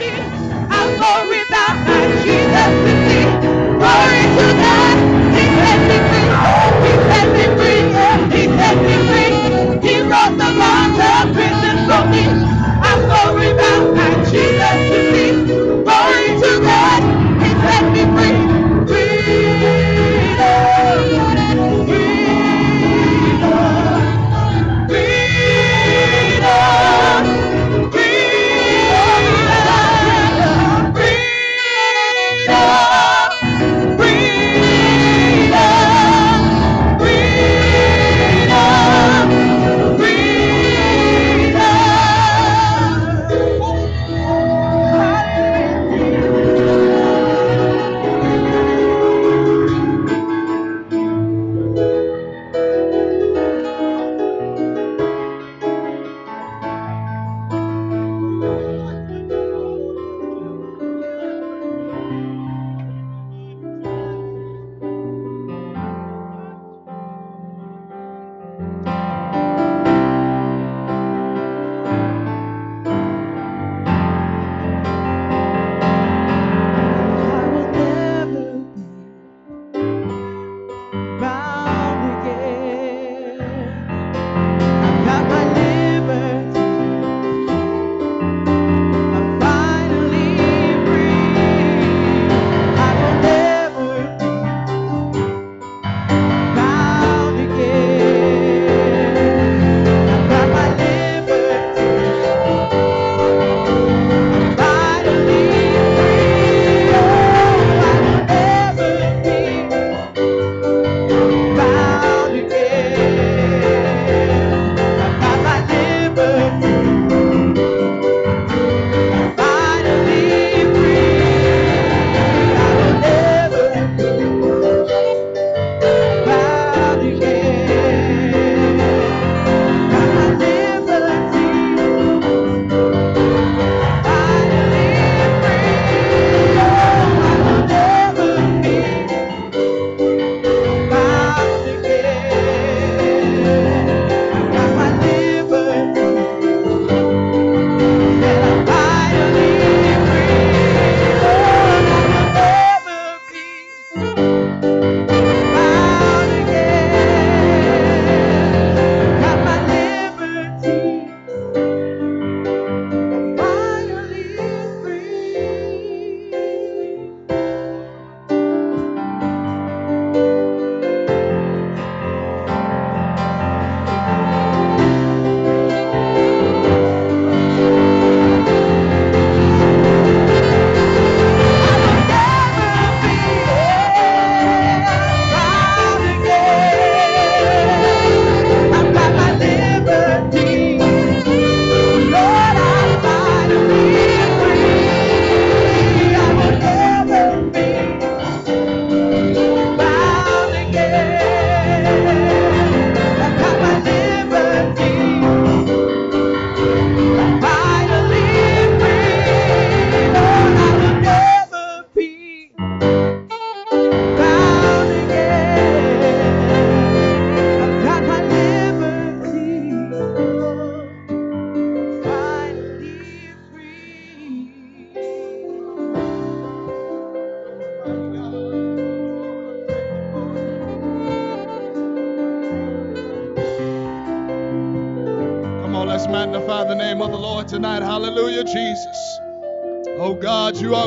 I'm going without my Jesus.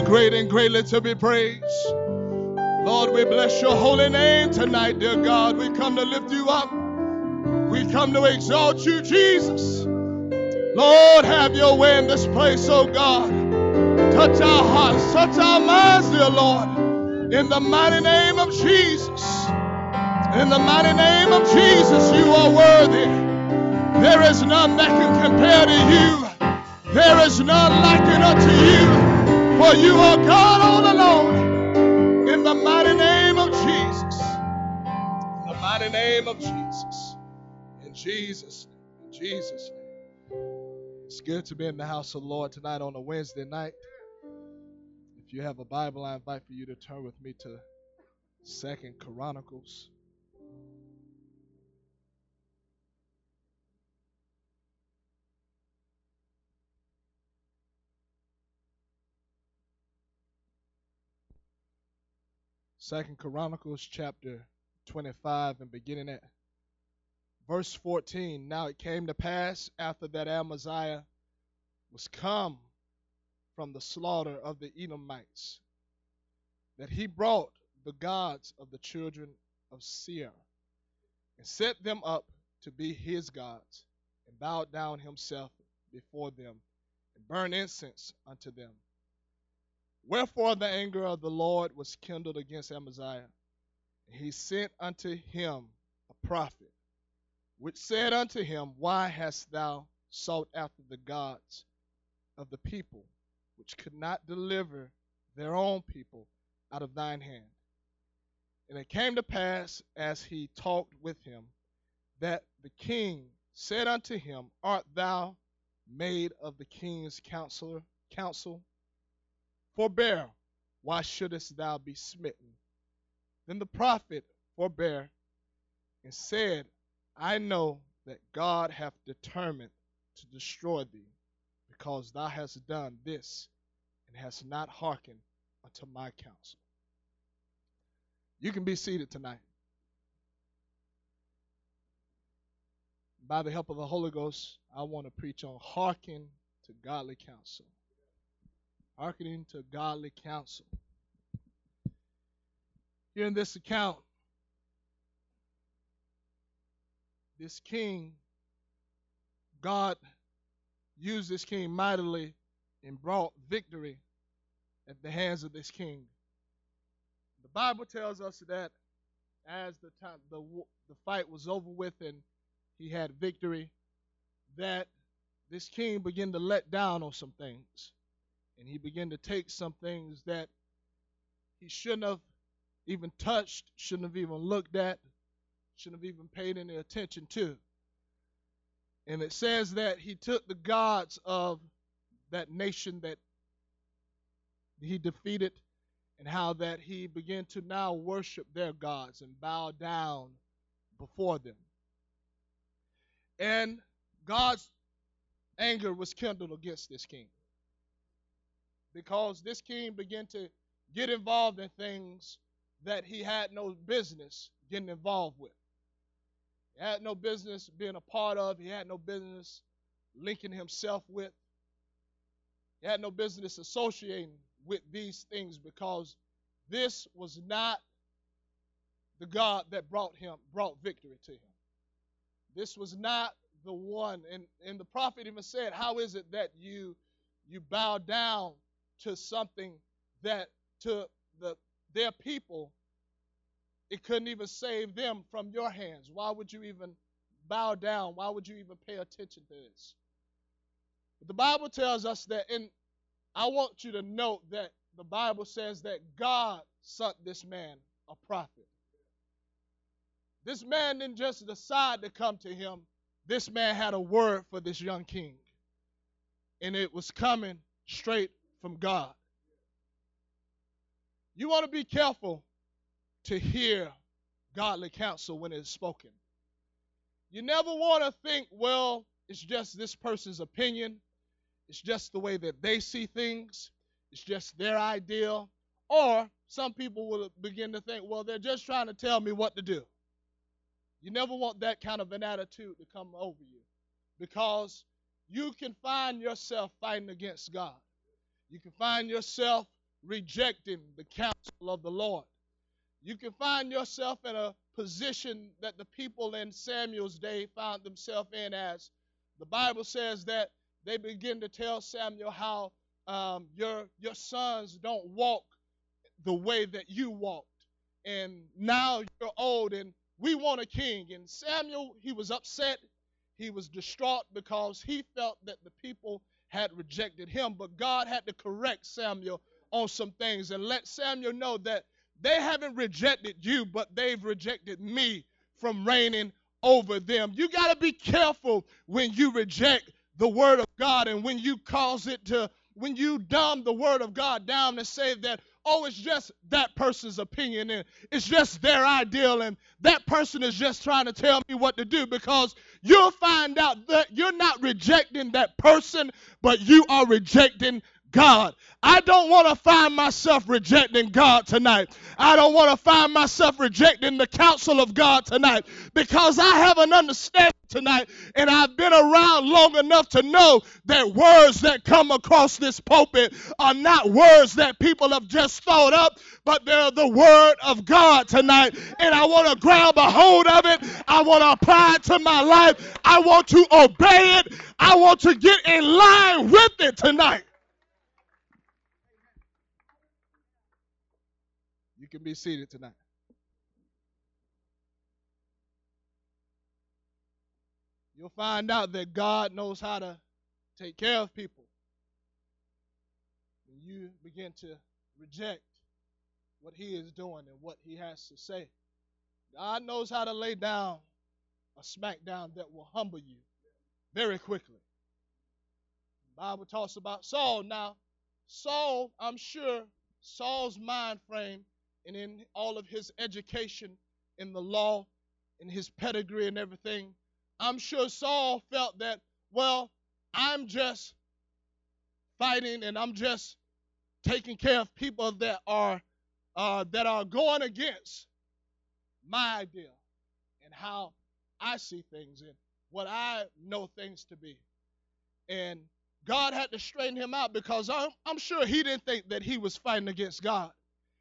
Great and greatly to be praised. Lord, we bless your holy name tonight, dear God. We come to lift you up. We come to exalt you, Jesus. Lord, have your way in this place, oh God. Touch our hearts, touch our minds, dear Lord. In the mighty name of Jesus. In the mighty name of Jesus, you are worthy. There is none that can compare to you. There is none like unto you. For you are God all alone. In the mighty name of Jesus. In the mighty name of Jesus. In Jesus' name. In Jesus' name. It's good to be in the house of the Lord tonight on a Wednesday night. If you have a Bible, I invite for you to turn with me to Second Chronicles. Second Chronicles chapter 25 and beginning at verse 14. Now it came to pass after that Amaziah was come from the slaughter of the Edomites that he brought the gods of the children of Seir and set them up to be his gods and bowed down himself before them and burned incense unto them. Wherefore the anger of the Lord was kindled against Amaziah, and he sent unto him a prophet, which said unto him, Why hast thou sought after the gods of the people, which could not deliver their own people out of thine hand? And it came to pass, as he talked with him, that the king said unto him, Art thou made of the king's counselor counsel? Forbear, why shouldest thou be smitten? Then the prophet forbear and said, I know that God hath determined to destroy thee, because thou hast done this and hast not hearkened unto my counsel. You can be seated tonight. By the help of the Holy Ghost, I want to preach on hearken to godly counsel hearkening to godly counsel. Here in this account, this king, God used this king mightily and brought victory at the hands of this king. The Bible tells us that as the time the the fight was over with and he had victory, that this king began to let down on some things and he began to take some things that he shouldn't have even touched, shouldn't have even looked at, shouldn't have even paid any attention to. And it says that he took the gods of that nation that he defeated and how that he began to now worship their gods and bow down before them. And God's anger was kindled against this king because this king began to get involved in things that he had no business getting involved with. He had no business being a part of, he had no business linking himself with. He had no business associating with these things because this was not the God that brought him brought victory to him. This was not the one and, and the prophet even said, How is it that you you bow down to something that to the their people it couldn't even save them from your hands. Why would you even bow down? Why would you even pay attention to this? But the Bible tells us that, and I want you to note that the Bible says that God sent this man a prophet. This man didn't just decide to come to him, this man had a word for this young king. And it was coming straight from God. You want to be careful to hear godly counsel when it's spoken. You never want to think, well, it's just this person's opinion, it's just the way that they see things, it's just their idea. Or some people will begin to think, well, they're just trying to tell me what to do. You never want that kind of an attitude to come over you because you can find yourself fighting against God. You can find yourself rejecting the counsel of the Lord. You can find yourself in a position that the people in Samuel's day found themselves in as the Bible says that they begin to tell Samuel how um, your, your sons don't walk the way that you walked. And now you're old and we want a king. And Samuel, he was upset. He was distraught because he felt that the people had rejected him, but God had to correct Samuel on some things and let Samuel know that they haven't rejected you, but they've rejected me from reigning over them. You got to be careful when you reject the word of God and when you cause it to, when you dumb the word of God down and say that, oh, it's just that person's opinion and it's just their ideal and that person is just trying to tell me what to do because you'll find out that you're not rejecting that person, but you are rejecting God. I don't want to find myself rejecting God tonight. I don't want to find myself rejecting the counsel of God tonight because I have an understanding tonight and I've been around long enough to know that words that come across this pulpit are not words that people have just thought up, but they're the word of God tonight. And I want to grab a hold of it. I want to apply it to my life. I want to obey it. I want to get in line with it tonight. You can be seated tonight. You'll find out that God knows how to take care of people. When you begin to reject what He is doing and what He has to say, God knows how to lay down a smackdown that will humble you very quickly. The Bible talks about Saul. Now, Saul, I'm sure Saul's mind frame and in all of his education in the law, in his pedigree and everything, I'm sure Saul felt that, well, I'm just fighting and I'm just taking care of people that are uh, that are going against my idea and how I see things and what I know things to be. And God had to straighten him out because I'm, I'm sure he didn't think that he was fighting against God.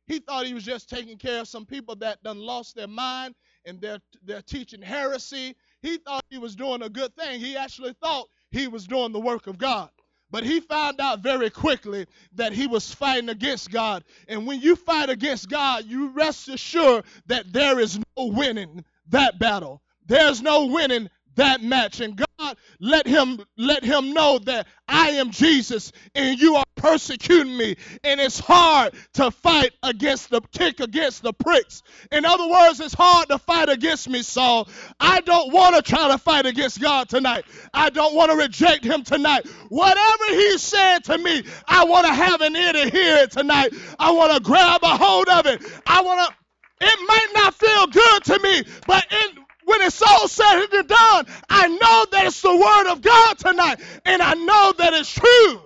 He thought he was just taking care of some people that done lost their mind and they're, they're teaching heresy. He thought he was doing a good thing. He actually thought he was doing the work of God. But he found out very quickly that he was fighting against God. And when you fight against God, you rest assured that there is no winning that battle. There's no winning that match. And God let him let him know that I am Jesus and you are persecuting me. And it's hard to fight against the kick against the pricks. In other words, it's hard to fight against me, Saul. I don't want to try to fight against God tonight. I don't want to reject him tonight. Whatever he's saying to me, I want to have an ear to hear it tonight. I want to grab a hold of it. I want to it might not feel good to me, but in when it's all said and done, I know that it's the word of God tonight, and I know that it's true.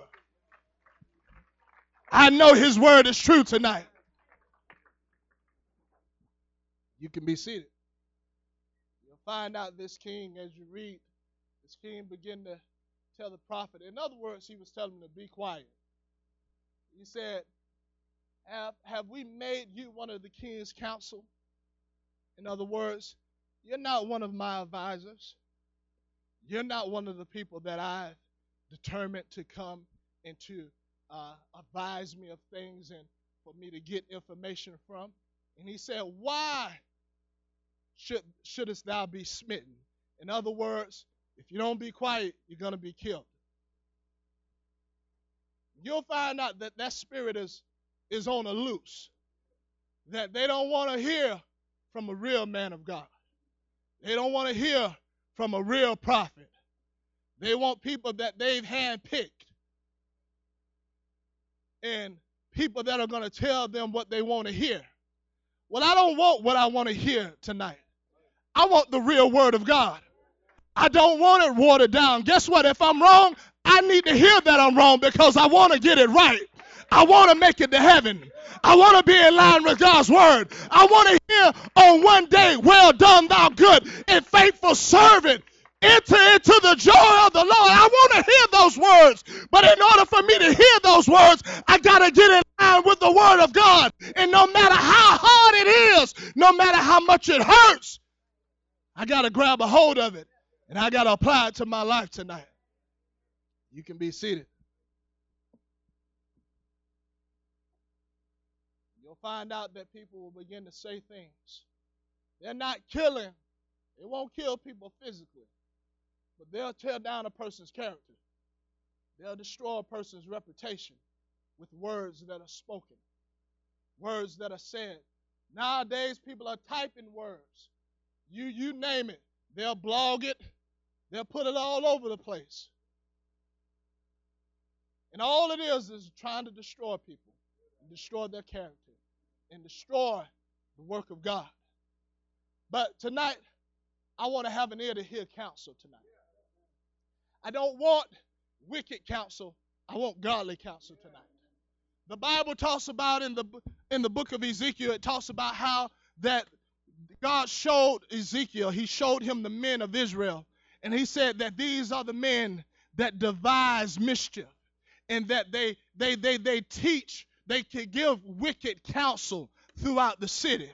I know his word is true tonight. You can be seated. You'll find out this king as you read, this king began to tell the prophet. In other words, he was telling him to be quiet. He said, have, have we made you one of the king's council? In other words, you're not one of my advisors. You're not one of the people that I've determined to come and to uh, advise me of things and for me to get information from. And he said, Why should, shouldest thou be smitten? In other words, if you don't be quiet, you're going to be killed. You'll find out that that spirit is, is on a loose, that they don't want to hear from a real man of God. They don't want to hear from a real prophet. They want people that they've handpicked and people that are going to tell them what they want to hear. Well, I don't want what I want to hear tonight. I want the real word of God. I don't want it watered down. Guess what? If I'm wrong, I need to hear that I'm wrong because I want to get it right. I want to make it to heaven. I want to be in line with God's word. I want to hear on one day, well done, thou good and faithful servant. Enter into the joy of the Lord. I want to hear those words. But in order for me to hear those words, I got to get in line with the word of God. And no matter how hard it is, no matter how much it hurts, I got to grab a hold of it and I got to apply it to my life tonight. You can be seated. Find out that people will begin to say things. They're not killing, they won't kill people physically, but they'll tear down a person's character. They'll destroy a person's reputation with words that are spoken, words that are said. Nowadays, people are typing words. You, you name it. They'll blog it, they'll put it all over the place. And all it is is trying to destroy people and destroy their character and destroy the work of God. But tonight, I want to have an ear to hear counsel tonight. I don't want wicked counsel. I want godly counsel tonight. The Bible talks about in the in the book of Ezekiel, it talks about how that God showed Ezekiel, he showed him the men of Israel, and he said that these are the men that devise mischief and that they they they they teach, they can give wicked counsel throughout the city.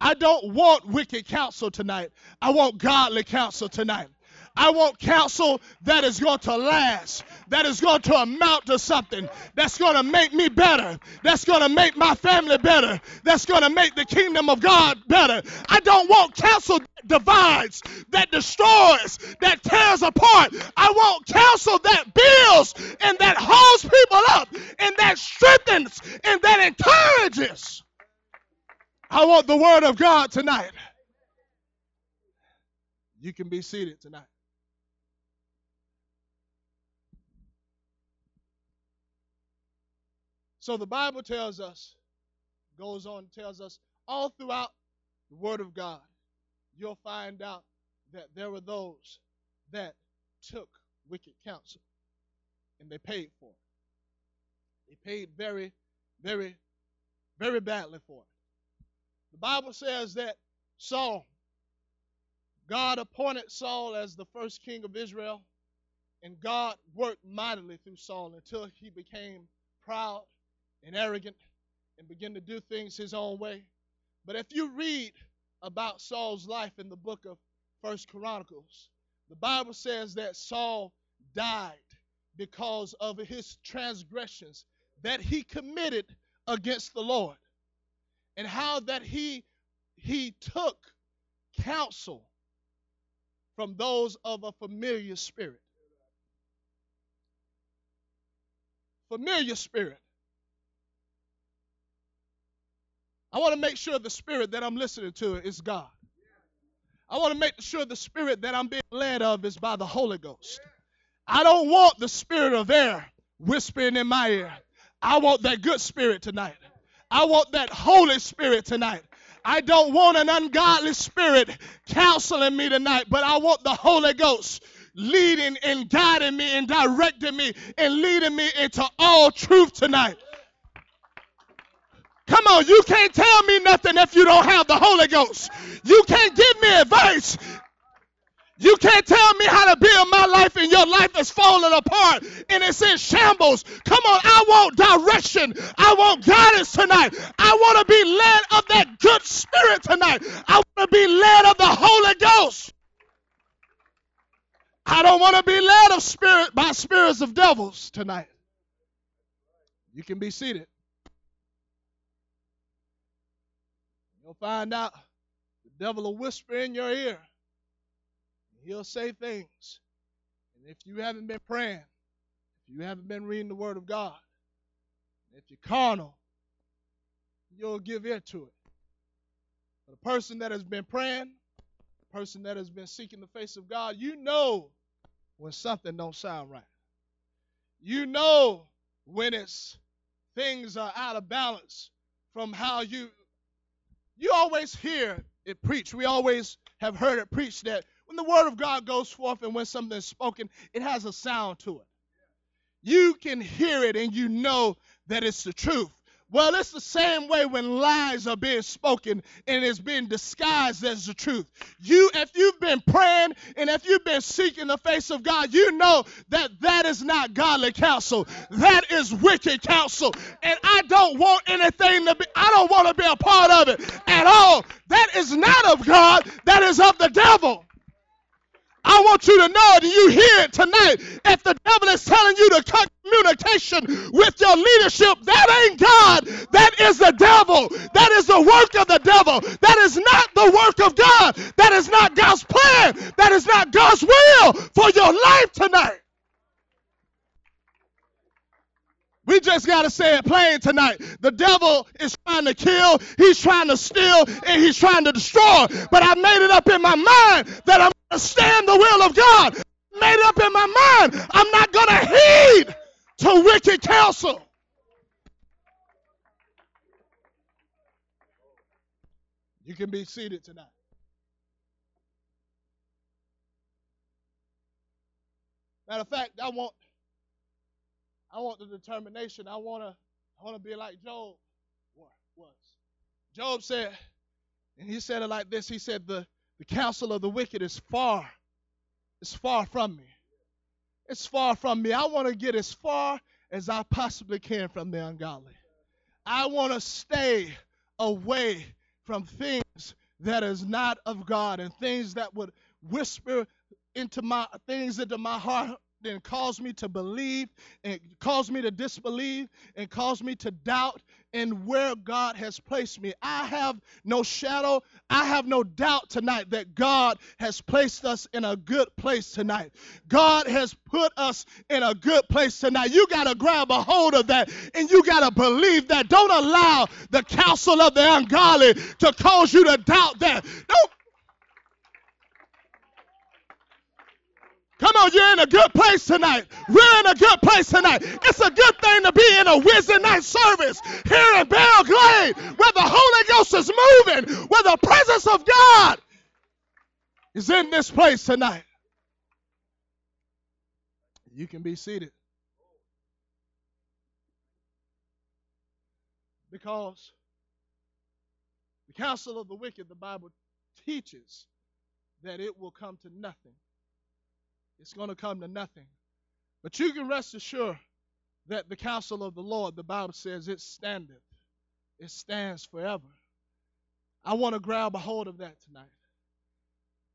I don't want wicked counsel tonight. I want godly counsel tonight. I want counsel that is going to last, that is going to amount to something, that's going to make me better, that's going to make my family better, that's going to make the kingdom of God better. I don't want counsel that divides, that destroys, that tears apart. I want counsel that builds and that holds people up and that strengthens and that encourages. I want the word of God tonight. You can be seated tonight. So the Bible tells us, goes on, tells us all throughout the Word of God, you'll find out that there were those that took wicked counsel and they paid for it. They paid very, very, very badly for it. The Bible says that Saul, God appointed Saul as the first king of Israel, and God worked mightily through Saul until he became proud and arrogant and begin to do things his own way. But if you read about Saul's life in the book of First Chronicles, the Bible says that Saul died because of his transgressions that he committed against the Lord and how that he he took counsel from those of a familiar spirit. Familiar spirit. I want to make sure the spirit that I'm listening to is God. I want to make sure the spirit that I'm being led of is by the Holy Ghost. I don't want the spirit of air whispering in my ear. I want that good spirit tonight. I want that Holy Spirit tonight. I don't want an ungodly spirit counseling me tonight, but I want the Holy Ghost leading and guiding me and directing me and leading me into all truth tonight. Come on, you can't tell me nothing if you don't have the Holy Ghost. You can't give me advice. You can't tell me how to build my life and your life is falling apart and it's in shambles. Come on, I want direction. I want guidance tonight. I want to be led of that good spirit tonight. I want to be led of the Holy Ghost. I don't want to be led of spirit by spirits of devils tonight. You can be seated. You'll find out the devil will whisper in your ear. He'll say things. And if you haven't been praying, if you haven't been reading the Word of God, if you're carnal, you'll give ear to it. But a person that has been praying, a person that has been seeking the face of God, you know when something don't sound right. You know when it's things are out of balance from how you you always hear it preached. We always have heard it preached that when the word of God goes forth and when something is spoken, it has a sound to it. You can hear it and you know that it's the truth. Well, it's the same way when lies are being spoken and it's being disguised as the truth. You, if you've been praying and if you've been seeking the face of God, you know that that is not godly counsel. That is wicked counsel. And I don't want anything to be, I don't want to be a part of it at all. That is not of God, that is of the devil. I want you to know that you hear it tonight. If the devil is telling you to cut communication with your leadership, that ain't God. That is the devil. That is the work of the devil. That is not the work of God. That is not God's plan. That is not God's will for your life tonight. We just got to say it plain tonight. The devil is trying to kill, he's trying to steal, and he's trying to destroy. But I made it up in my mind that I'm going to stand the will of God. made it up in my mind. I'm not going to heed to wicked counsel. You can be seated tonight. Matter of fact, I want I want the determination. I want to I want to be like Job was. Job said, and he said it like this. He said, the, the counsel of the wicked is far. It's far from me. It's far from me. I want to get as far as I possibly can from the ungodly. I want to stay away from things that is not of God and things that would whisper into my things into my heart and cause me to believe and cause me to disbelieve and cause me to doubt in where God has placed me. I have no shadow, I have no doubt tonight that God has placed us in a good place tonight. God has put us in a good place tonight. You got to grab a hold of that and you got to believe that. Don't allow the counsel of the ungodly to cause you to doubt that. Don't Come on, you're in a good place tonight. We're in a good place tonight. It's a good thing to be in a Wednesday night service here in Belle Glade where the Holy Ghost is moving, where the presence of God is in this place tonight. You can be seated. Because the counsel of the wicked, the Bible teaches that it will come to nothing it's going to come to nothing. But you can rest assured that the counsel of the Lord, the Bible says, it standeth, it stands forever. I want to grab a hold of that tonight.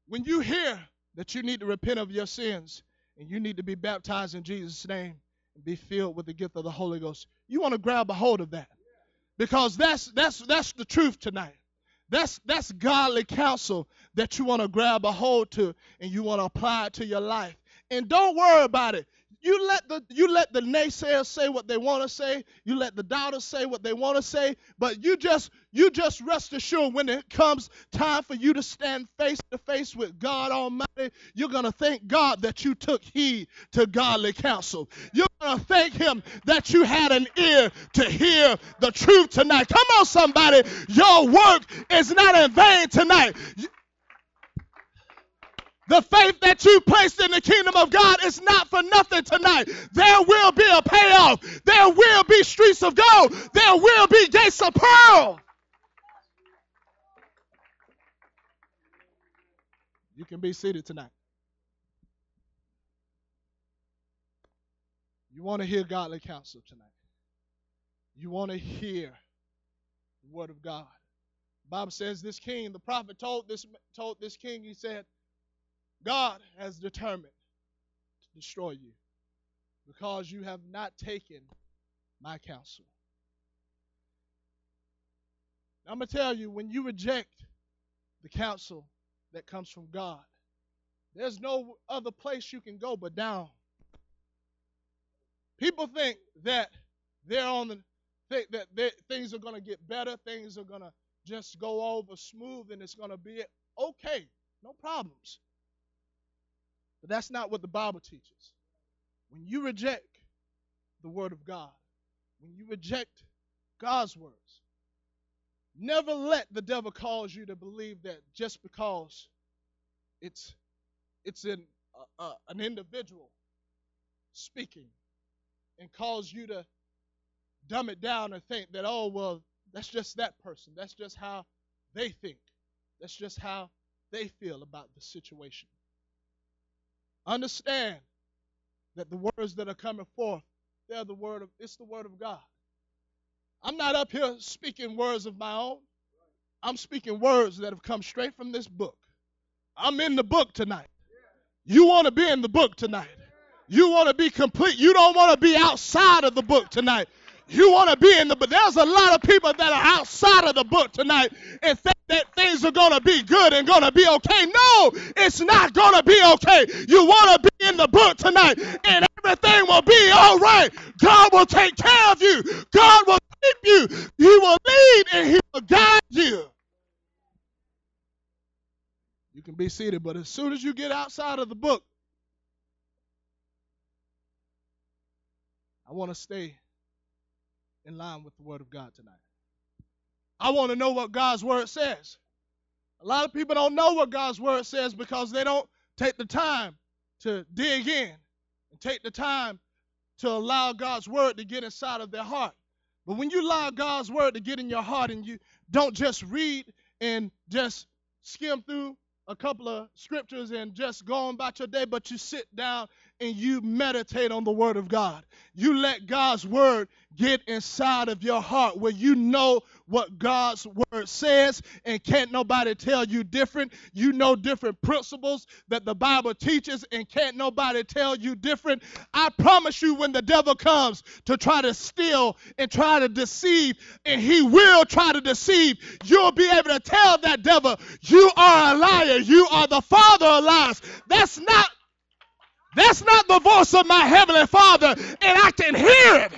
When you hear that you need to repent of your sins and you need to be baptized in Jesus' name and be filled with the gift of the Holy Ghost, you want to grab a hold of that. Because that's that's that's the truth tonight. That's that's godly counsel that you want to grab a hold to and you want to apply it to your life. And don't worry about it. You let the you let the naysayers say what they want to say. You let the doubters say what they want to say. But you just you just rest assured when it comes time for you to stand face to face with God Almighty, you're gonna thank God that you took heed to godly counsel. You're gonna thank Him that you had an ear to hear the truth tonight. Come on, somebody, your work is not in vain tonight. The faith that you placed in the kingdom of God is not for nothing tonight. There will be a payoff. There will be streets of gold. There will be gates of pearl. You can be seated tonight. You want to hear godly counsel tonight. You want to hear the word of God. The Bible says this king, the prophet told this told this king, he said, God has determined to destroy you because you have not taken my counsel. I'm going to tell you when you reject the counsel that comes from God, there's no other place you can go but down. People think that they're on the think that things are going to get better, things are going to just go over smooth, and it's going to be okay, no problems. But that's not what the Bible teaches. When you reject the Word of God, when you reject God's words, never let the devil cause you to believe that just because it's it's in uh, uh, an individual speaking and cause you to dumb it down and think that oh well that's just that person. That's just how they think. That's just how they feel about the situation. Understand that the words that are coming forth, they're the word of it's the word of God. I'm not up here speaking words of my own. I'm speaking words that have come straight from this book. I'm in the book tonight. You want to be in the book tonight. You want to be complete. You don't want to be outside of the book tonight. You want to be in the book. There's a lot of people that are outside of the book tonight and think that things are going to be good and going to be okay. No, it's not going to be okay. You want to be in the book tonight and everything will be all right. God will take care of you. God will keep you. He will lead and He will guide you. You can be seated, but as soon as you get outside of the book, I want to stay in line with the Word of God tonight. I want to know what God's Word says. A lot of people don't know what God's Word says because they don't take the time to dig in and take the time to allow God's word to get inside of their heart. But when you allow God's word to get in your heart and you don't just read and just skim through a couple of scriptures and just go on about your day, but you sit down and you meditate on the Word of God. You let God's Word get inside of your heart where you know what God's Word says and can't nobody tell you different. You know different principles that the Bible teaches and can't nobody tell you different. I promise you, when the devil comes to try to steal and try to deceive, and he will try to deceive, you'll be able to tell that devil, You are a liar. You are the father of lies. That's not that's not the voice of my heavenly Father, and I can hear it.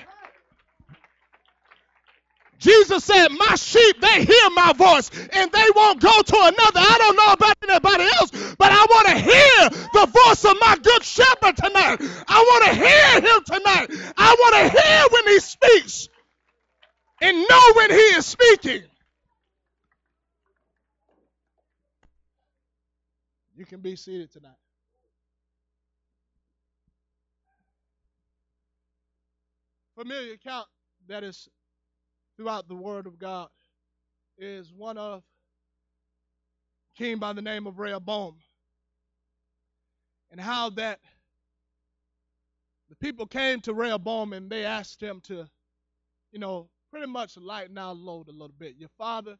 Jesus said, My sheep, they hear my voice and they won't go to another. I don't know about anybody else, but I want to hear the voice of my good shepherd tonight. I want to hear him tonight. I want to hear when he speaks and know when he is speaking. You can be seated tonight. Familiar account that is throughout the Word of God is one of king by the name of Rehoboam, and how that the people came to Rehoboam and they asked him to, you know, pretty much lighten our load a little bit. Your father,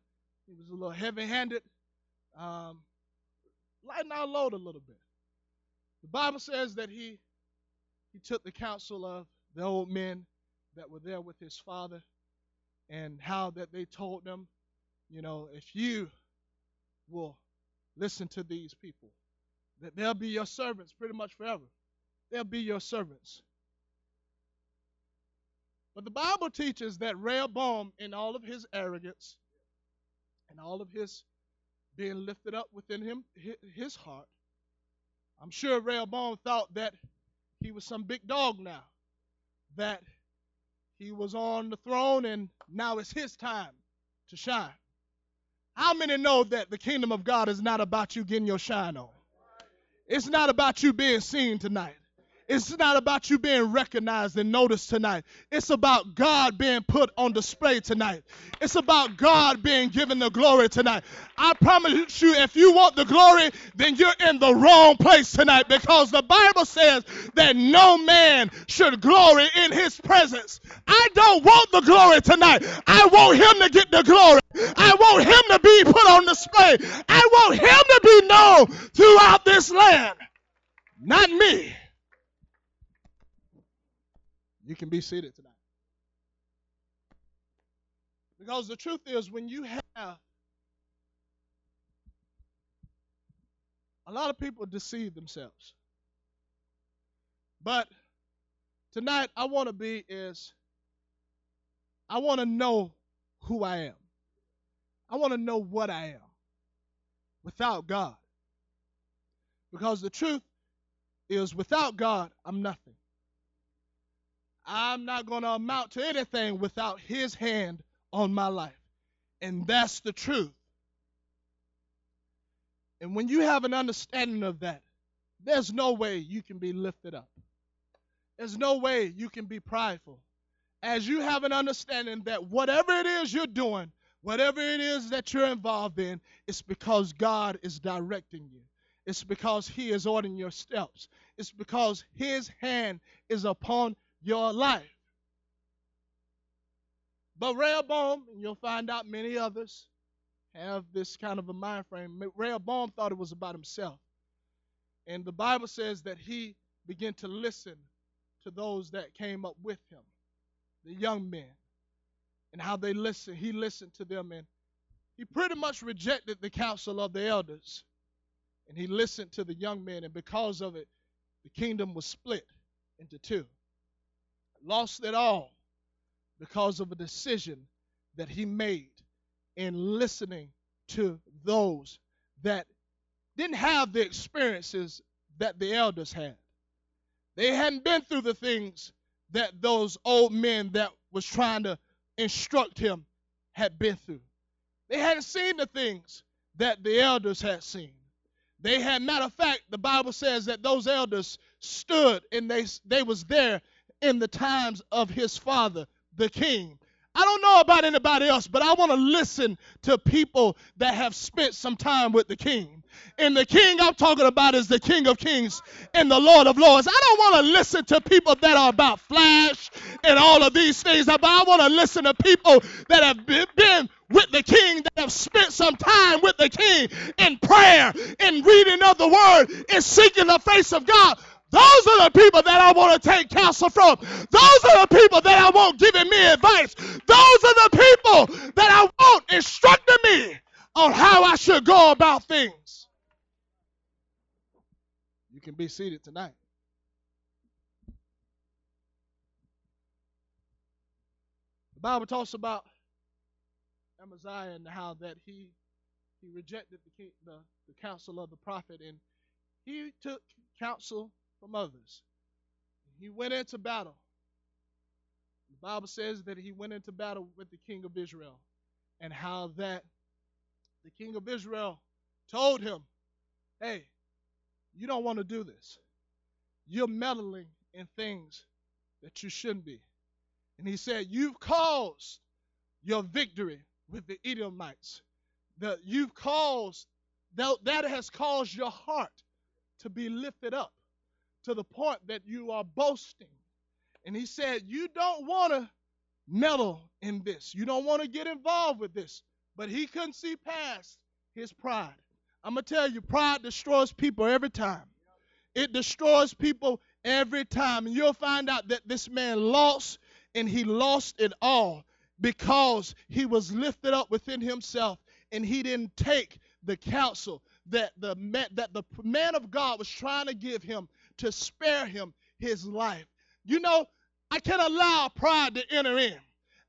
he was a little heavy-handed. Um, lighten our load a little bit. The Bible says that he he took the counsel of the old men that were there with his father and how that they told them, you know, if you will listen to these people, that they'll be your servants pretty much forever. They'll be your servants. But the Bible teaches that Rehoboam, in all of his arrogance and all of his being lifted up within him, his heart, I'm sure Rehoboam thought that he was some big dog now, that he was on the throne, and now it's his time to shine. How many know that the kingdom of God is not about you getting your shine on? It's not about you being seen tonight. It's not about you being recognized and noticed tonight. It's about God being put on display tonight. It's about God being given the glory tonight. I promise you, if you want the glory, then you're in the wrong place tonight because the Bible says that no man should glory in his presence. I don't want the glory tonight. I want him to get the glory. I want him to be put on display. I want him to be known throughout this land, not me. You can be seated tonight. Because the truth is, when you have a lot of people deceive themselves. But tonight, I want to be is I want to know who I am. I want to know what I am without God. Because the truth is, without God, I'm nothing. I'm not going to amount to anything without His hand on my life. And that's the truth. And when you have an understanding of that, there's no way you can be lifted up. There's no way you can be prideful. As you have an understanding that whatever it is you're doing, whatever it is that you're involved in, it's because God is directing you. It's because He is ordering your steps. It's because His hand is upon your life. But Rehoboam, and you'll find out many others have this kind of a mind frame. Rehoboam thought it was about himself. And the Bible says that he began to listen to those that came up with him, the young men, and how they listened. He listened to them and he pretty much rejected the counsel of the elders. And he listened to the young men, and because of it, the kingdom was split into two lost it all because of a decision that he made in listening to those that didn't have the experiences that the elders had. They hadn't been through the things that those old men that was trying to instruct him had been through. They hadn't seen the things that the elders had seen. They had, matter of fact, the Bible says that those elders stood and they they was there in the times of his father, the king. I don't know about anybody else, but I want to listen to people that have spent some time with the king. And the king I'm talking about is the King of Kings and the Lord of Lords. I don't want to listen to people that are about flash and all of these things, but I want to listen to people that have been with the king, that have spent some time with the king in prayer, in reading of the word, in seeking the face of God. Those are the people that I want to take counsel from. Those are the people that I want giving me advice. Those are the people that I want instructing me on how I should go about things. You can be seated tonight. The Bible talks about Amaziah and how that he he rejected the, the, the counsel of the prophet and he took counsel from others. He went into battle. The Bible says that he went into battle with the king of Israel and how that the king of Israel told him, Hey, you don't want to do this. You're meddling in things that you shouldn't be. And he said, You've caused your victory with the Edomites. That you've caused that, that has caused your heart to be lifted up to the point that you are boasting. And he said, You don't want to meddle in this. You don't want to get involved with this. But he couldn't see past his pride. I'm going to tell you, pride destroys people every time. It destroys people every time. And you'll find out that this man lost, and he lost it all because he was lifted up within himself and he didn't take the counsel that the man, that the man of God was trying to give him to spare him his life. You know, I can't allow pride to enter in.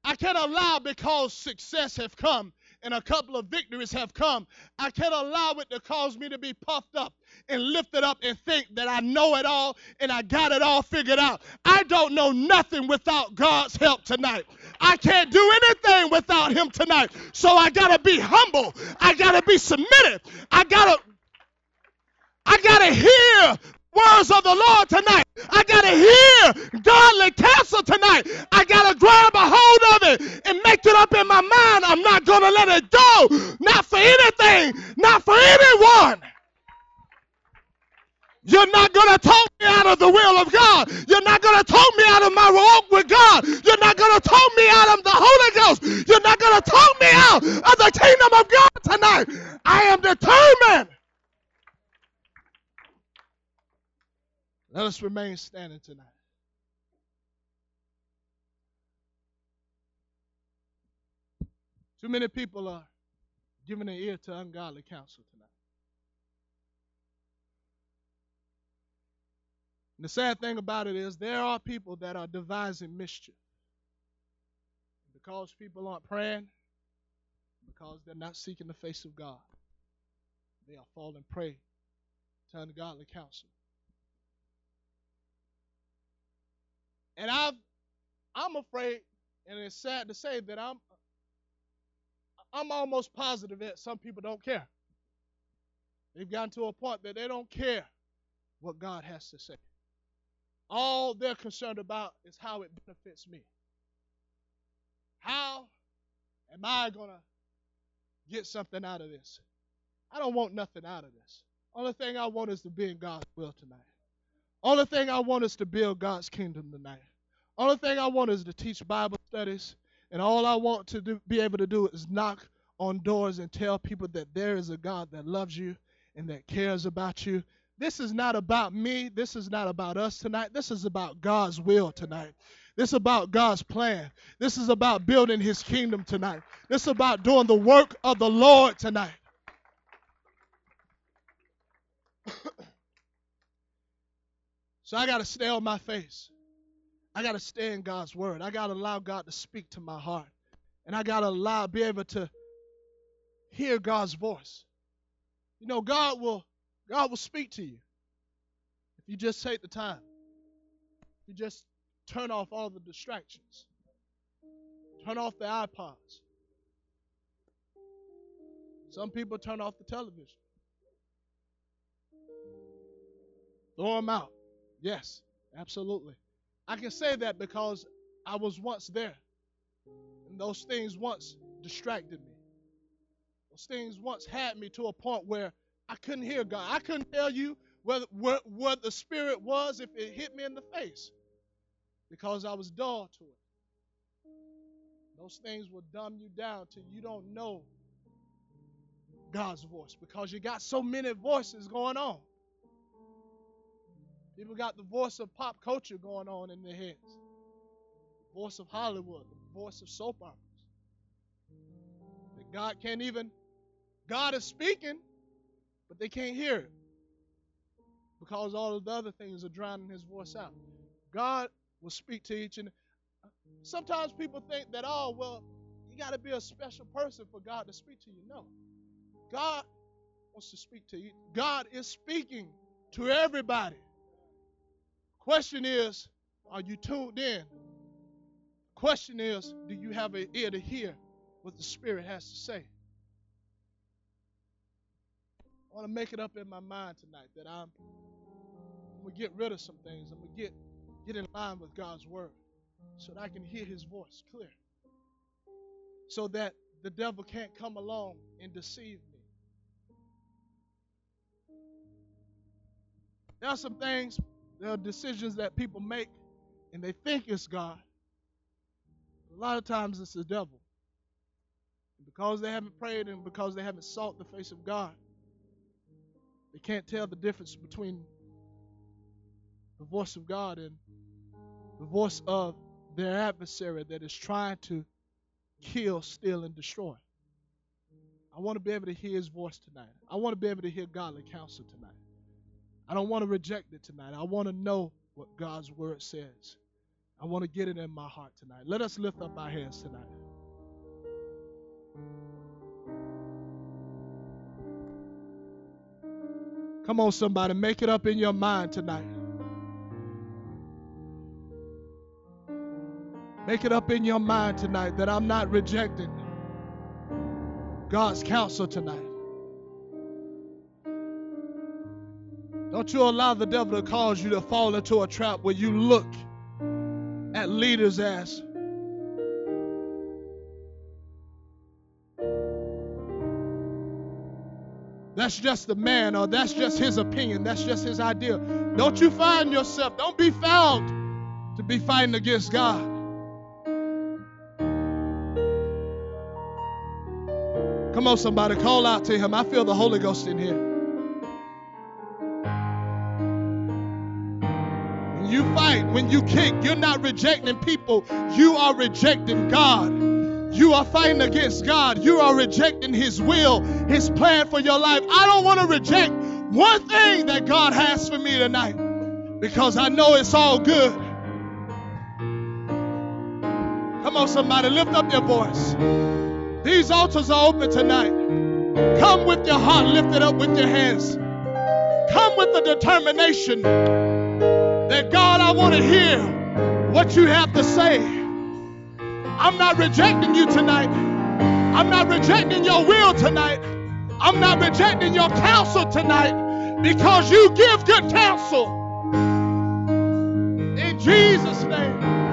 I can't allow because success have come and a couple of victories have come. I can't allow it to cause me to be puffed up and lifted up and think that I know it all and I got it all figured out. I don't know nothing without God's help tonight. I can't do anything without Him tonight. So I got to be humble. I got to be submitted. I got to I got to hear words of the Lord tonight. I got to hear godly counsel tonight. I got to grab a hold of it and make it up in my mind. I'm not going to let it go. Not for anything, not for anyone. You're not going to talk me out of the will of God. You're not going to talk me out of my walk with God. You're not going to talk me out of the Holy Ghost. You're not going to talk me out of the kingdom of God tonight. I am determined Let us remain standing tonight. Too many people are giving their ear to ungodly counsel tonight. And the sad thing about it is there are people that are devising mischief. Because people aren't praying, because they're not seeking the face of God, they are falling prey to ungodly counsel. And I've I'm afraid, and it's sad to say that I'm I'm almost positive that some people don't care. They've gotten to a point that they don't care what God has to say. All they're concerned about is how it benefits me. How am I going to get something out of this? I don't want nothing out of this. Only thing I want is to be in God's will tonight. Only thing I want is to build God's kingdom tonight. The only thing I want is to teach Bible studies, and all I want to do, be able to do is knock on doors and tell people that there is a God that loves you and that cares about you. This is not about me. This is not about us tonight. This is about God's will tonight. This is about God's plan. This is about building his kingdom tonight. This is about doing the work of the Lord tonight. So I got to stay on my face. I got to stay in God's word. I got to allow God to speak to my heart. And I got to allow, be able to hear God's voice. You know, God will, God will speak to you if you just take the time. If you just turn off all the distractions. Turn off the iPods. Some people turn off the television. Throw them out. Yes, absolutely. I can say that because I was once there. And those things once distracted me. Those things once had me to a point where I couldn't hear God. I couldn't tell you what, what the Spirit was if it hit me in the face because I was dull to it. Those things will dumb you down till you don't know God's voice because you got so many voices going on. People got the voice of pop culture going on in their heads, the voice of Hollywood, the voice of soap operas. That God can't even, God is speaking, but they can't hear it because all of the other things are drowning his voice out. God will speak to each and sometimes people think that, oh, well, you got to be a special person for God to speak to you. No. God wants to speak to you. God is speaking to everybody. Question is, are you tuned in? Question is, do you have an ear to hear what the Spirit has to say? I want to make it up in my mind tonight that I'm, I'm going to get rid of some things. I'm going to get, get in line with God's Word so that I can hear His voice clear. So that the devil can't come along and deceive me. There are some things, there are decisions that people make and they think it's God. A lot of times it's the devil. And because they haven't prayed and because they haven't sought the face of God, they can't tell the difference between the voice of God and the voice of their adversary that is trying to kill, steal, and destroy. I want to be able to hear his voice tonight. I want to be able to hear godly counsel tonight. I don't want to reject it tonight. I want to know what God's word says. I want to get it in my heart tonight. Let us lift up our hands tonight. Come on, somebody, make it up in your mind tonight. Make it up in your mind tonight that I'm not rejecting God's counsel tonight. Don't you allow the devil to cause you to fall into a trap where you look at leaders as that's just the man or that's just his opinion, that's just his idea. Don't you find yourself, don't be found to be fighting against God. Come on, somebody, call out to him. I feel the Holy Ghost in here. You fight, when you kick, you're not rejecting people, you are rejecting God. You are fighting against God. You are rejecting His will, His plan for your life. I don't want to reject one thing that God has for me tonight because I know it's all good. Come on, somebody, lift up your voice. These altars are open tonight. Come with your heart lifted up with your hands. Come with the determination God, I want to hear what you have to say. I'm not rejecting you tonight. I'm not rejecting your will tonight. I'm not rejecting your counsel tonight because you give good counsel. In Jesus' name.